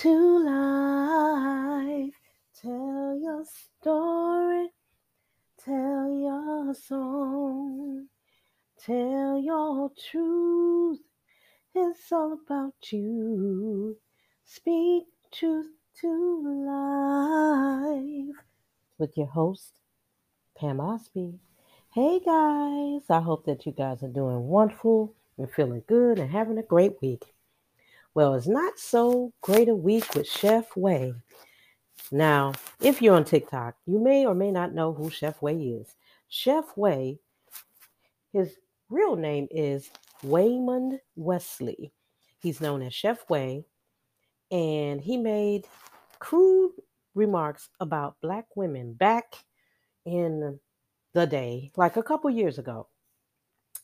to life. Tell your story, tell your song, tell your truth. It's all about you. Speak truth to life with your host, Pam Osby. Hey guys, I hope that you guys are doing wonderful and feeling good and having a great week. Well, it's not so great a week with Chef Way. Now, if you're on TikTok, you may or may not know who Chef Way is. Chef Way, his real name is Waymond Wesley. He's known as Chef Way, and he made crude remarks about black women back in the day, like a couple years ago.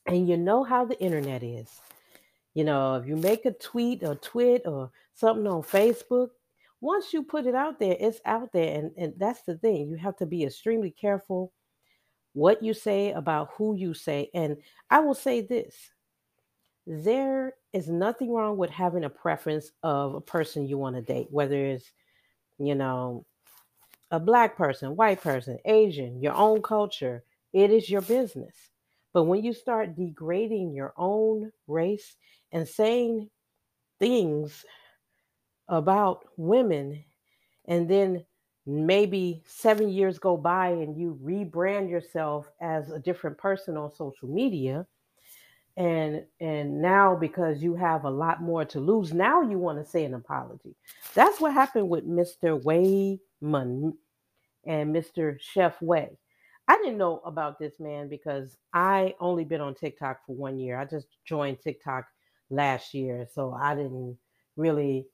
And you know how the internet is. You know, if you make a tweet or tweet or something on Facebook, once you put it out there, it's out there. And, and that's the thing. You have to be extremely careful what you say about who you say. And I will say this there is nothing wrong with having a preference of a person you want to date, whether it's, you know, a black person, white person, Asian, your own culture. It is your business. But when you start degrading your own race and saying things about women and then maybe seven years go by and you rebrand yourself as a different person on social media and and now because you have a lot more to lose now you want to say an apology. That's what happened with mr Waymond and mr chef way. I didn't know about this man because i only been on tiktok for one year. I just joined tiktok last year. So I didn't really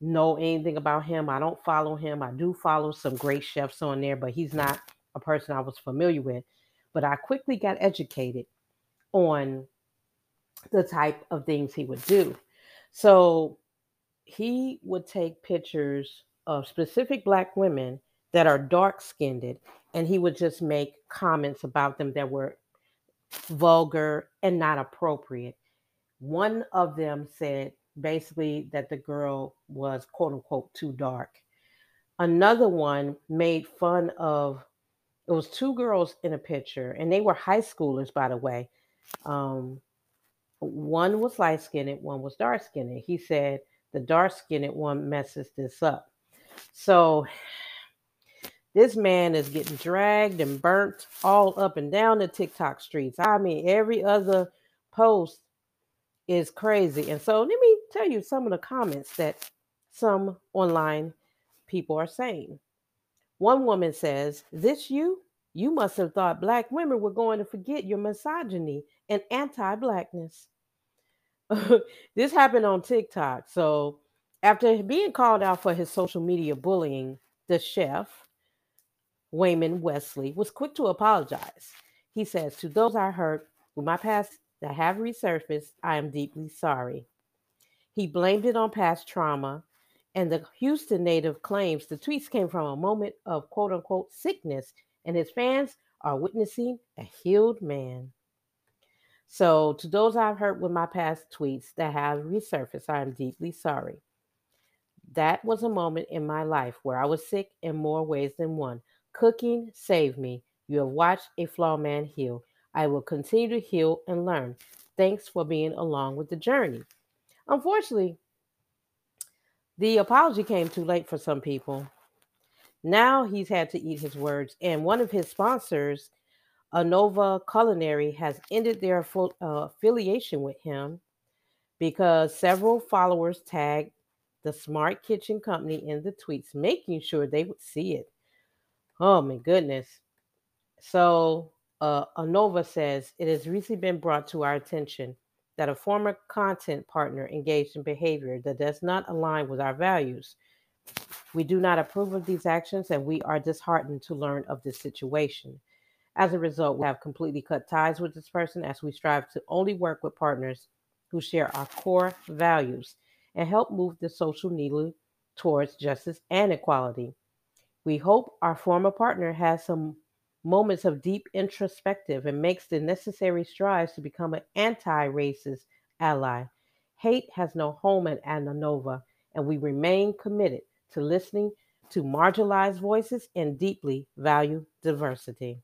know anything about him. I don't follow him. I do follow some great chefs on there, but he's not a person I was familiar with. But I quickly got educated on the type of things he would do. So he would take pictures of specific black women that are dark skinned and he would just make comments about them that were vulgar and not appropriate one of them said basically that the girl was quote unquote too dark. Another one made fun of it was two girls in a picture, and they were high schoolers, by the way. Um, one was light skinned, one was dark skinned. He said the dark skinned one messes this up. So this man is getting dragged and burnt all up and down the TikTok streets. I mean, every other post is crazy. And so let me tell you some of the comments that some online people are saying. One woman says, This you? You must have thought black women were going to forget your misogyny and anti blackness. this happened on TikTok. So, after being called out for his social media bullying, the chef, Waymond Wesley, was quick to apologize. He says, To those I hurt with my past that have resurfaced, I am deeply sorry. He blamed it on past trauma, and the Houston native claims the tweets came from a moment of quote unquote sickness, and his fans are witnessing a healed man. So, to those I've hurt with my past tweets that have resurfaced, I am deeply sorry. That was a moment in my life where I was sick in more ways than one. Cooking saved me. You have watched a flawed man heal. I will continue to heal and learn. Thanks for being along with the journey. Unfortunately, the apology came too late for some people. Now he's had to eat his words, and one of his sponsors, Anova Culinary, has ended their full, uh, affiliation with him because several followers tagged the Smart Kitchen Company in the tweets, making sure they would see it. Oh my goodness. So uh, Anova says it has recently been brought to our attention that a former content partner engaged in behavior that does not align with our values. We do not approve of these actions and we are disheartened to learn of this situation. As a result, we have completely cut ties with this person as we strive to only work with partners who share our core values and help move the social needle towards justice and equality. We hope our former partner has some moments of deep introspective and makes the necessary strides to become an anti racist ally. Hate has no home in Ananova, and we remain committed to listening to marginalized voices and deeply value diversity.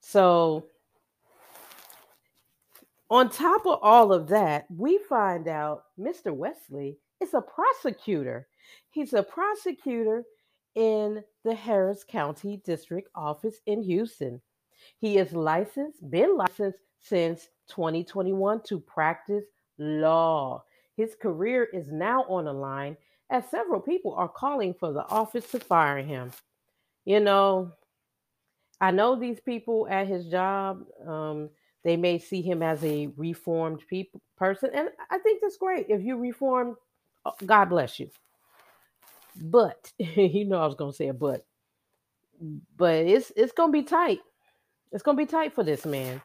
So, on top of all of that, we find out Mr. Wesley is a prosecutor. He's a prosecutor in the Harris County District Office in Houston. He is licensed, been licensed since 2021 to practice law. His career is now on the line as several people are calling for the office to fire him. You know, I know these people at his job, um, they may see him as a reformed person, and I think that's great. If you reform, uh, God bless you. But you know I was gonna say a but, but it's it's gonna be tight. It's gonna be tight for this man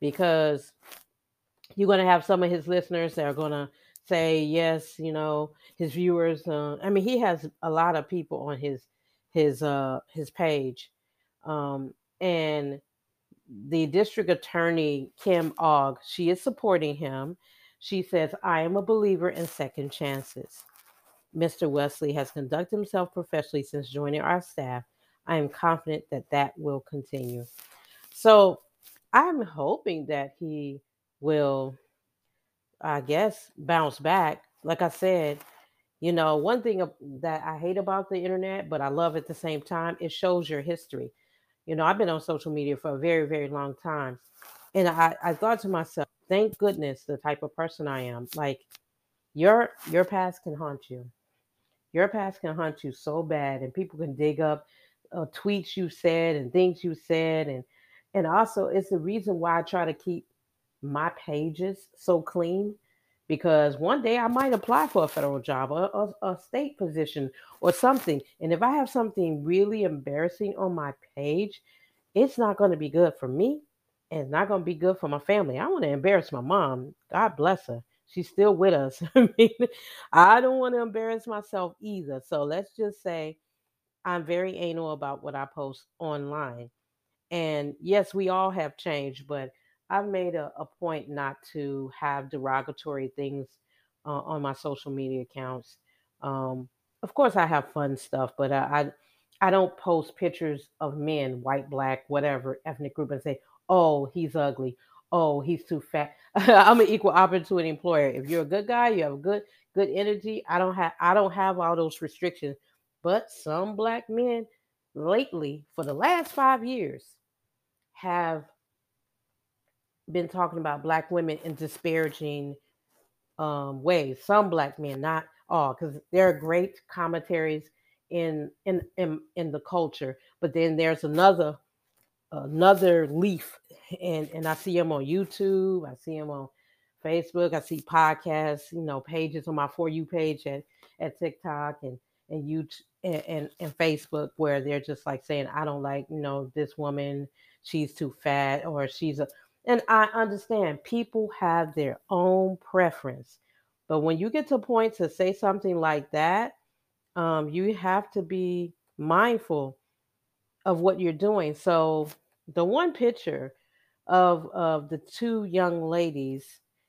because you're gonna have some of his listeners that are gonna say yes, you know, his viewers. Uh, I mean, he has a lot of people on his his uh his page, um, and the district attorney Kim Ogg, she is supporting him. She says, "I am a believer in second chances." Mr. Wesley has conducted himself professionally since joining our staff. I am confident that that will continue. So I'm hoping that he will I guess, bounce back. Like I said, you know, one thing that I hate about the internet, but I love at the same time, it shows your history. You know, I've been on social media for a very, very long time. And I, I thought to myself, thank goodness the type of person I am. Like your your past can haunt you. Your past can haunt you so bad, and people can dig up uh, tweets you said and things you said, and and also it's the reason why I try to keep my pages so clean because one day I might apply for a federal job or a, a, state position or something. And if I have something really embarrassing on my page, it's not going to be good for me and it's not going to be good for my family. I want to embarrass my mom. God bless her. She's still with us. I mean, I don't want to embarrass myself either. So let's just say I'm very anal about what I post online. And yes, we all have changed, but I've made a, a point not to have derogatory things uh, on my social media accounts. Um, of course, I have fun stuff, but I, I I don't post pictures of men, white, black, whatever ethnic group, and say, "Oh, he's ugly. Oh, he's too fat." I'm an equal opportunity employer. If you're a good guy, you have good good energy. I don't have I don't have all those restrictions. But some black men lately, for the last five years, have been talking about black women in disparaging um, ways. Some black men, not all, because there are great commentaries in, in in in the culture. But then there's another another leaf, and and I see him on YouTube. I see him on Facebook. I see podcasts, you know, pages on my for you page at at TikTok and and YouTube and, and, and Facebook where they're just like saying, I don't like, you know, this woman, she's too fat, or she's a and I understand people have their own preference. But when you get to a point to say something like that, um, you have to be mindful of what you're doing. So the one picture of of the two young ladies,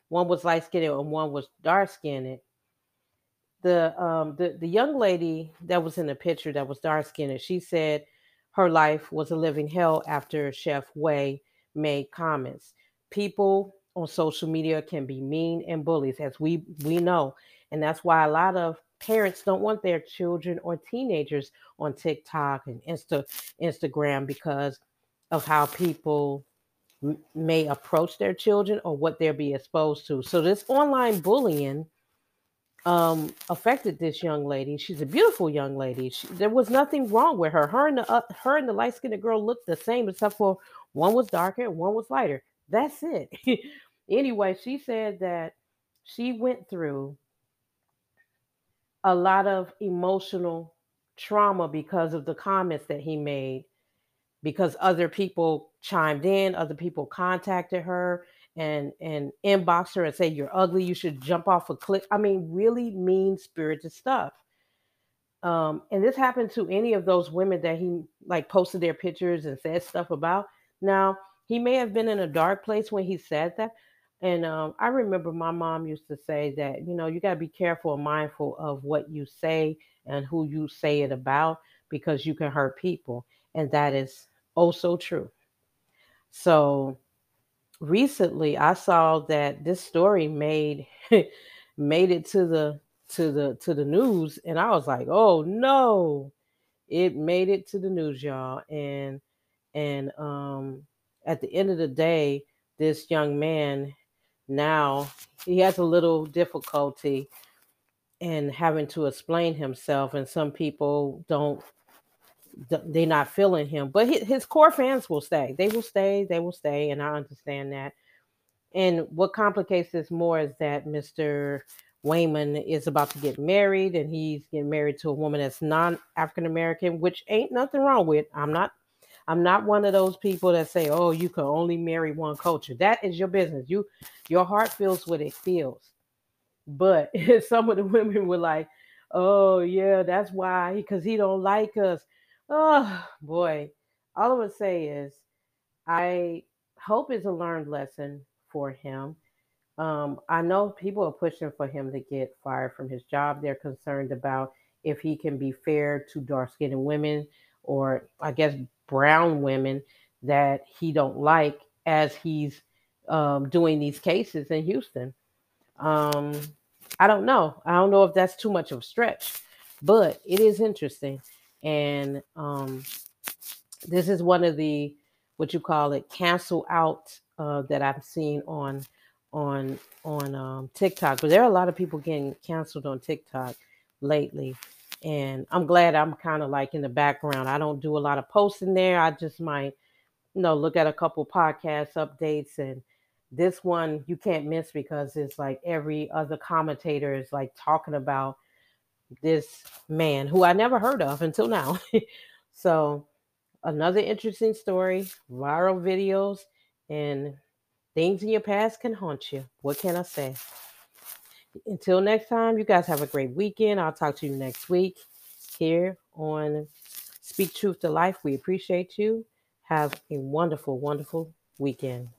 one was light skinned and one was dark skinned. The um the, the young lady that was in the picture that was dark skinned, she said her life was a living hell after Chef Way made comments. People on social media can be mean and bullies, as we we know, and that's why a lot of parents don't want their children or teenagers on TikTok and Insta Instagram because of how people may approach their children or what they'll be exposed to. So this online bullying um, affected this young lady. She's a beautiful young lady. She, there was nothing wrong with her. Her and the uh, her and the light skinned girl looked the same, except for one was darker one was lighter. That's it. anyway, she said that she went through a lot of emotional trauma because of the comments that he made, because other people chimed in, other people contacted her and and inbox her and say you're ugly, you should jump off a cliff. I mean, really mean spirited stuff. Um, and this happened to any of those women that he like posted their pictures and said stuff about. Now, he may have been in a dark place when he said that. And um, I remember my mom used to say that, you know, you got to be careful and mindful of what you say and who you say it about because you can hurt people. And that is oh so true. So recently I saw that this story made made it to the to the to the news and I was like, "Oh no." It made it to the news, y'all. And and um at the end of the day, this young man now he has a little difficulty in having to explain himself and some people don't they're not feeling him but his core fans will stay. They will stay they will stay and i understand that. And what complicates this more is that mr Waymond is about to get married and he's getting married to a woman that's non-african american which ain't nothing wrong with i'm not I'm not one of those people that say, "Oh, you can only marry one culture." That is your business. You, your heart feels what it feels. But some of the women were like, "Oh, yeah, that's why because he don't like us." Oh boy, all I would say is, I hope it's a learned lesson for him. Um, I know people are pushing for him to get fired from his job. They're concerned about if he can be fair to dark skinned women or I guess brown women that he don't like as he's um, doing these cases in Houston. Um, I don't know. I don't know if that's too much of a stretch, but it is interesting. And um, this is one of the what you call it cancel out uh, that I've seen on on on um, TikTok. But there are a lot of people getting canceled on TikTok lately and I'm glad I'm kind of like in the background. I don't do a lot of posting there. I just might, you know, look at a couple podcast updates and this one you can't miss because it's like every other commentator is like talking about this man who I never heard of until now. so another interesting story, viral videos, and things in your past can haunt you. What can I say? Until next time, you guys have a great weekend. I'll talk to you next week here on Speak Truth to Life. We appreciate you. Have a wonderful, wonderful weekend.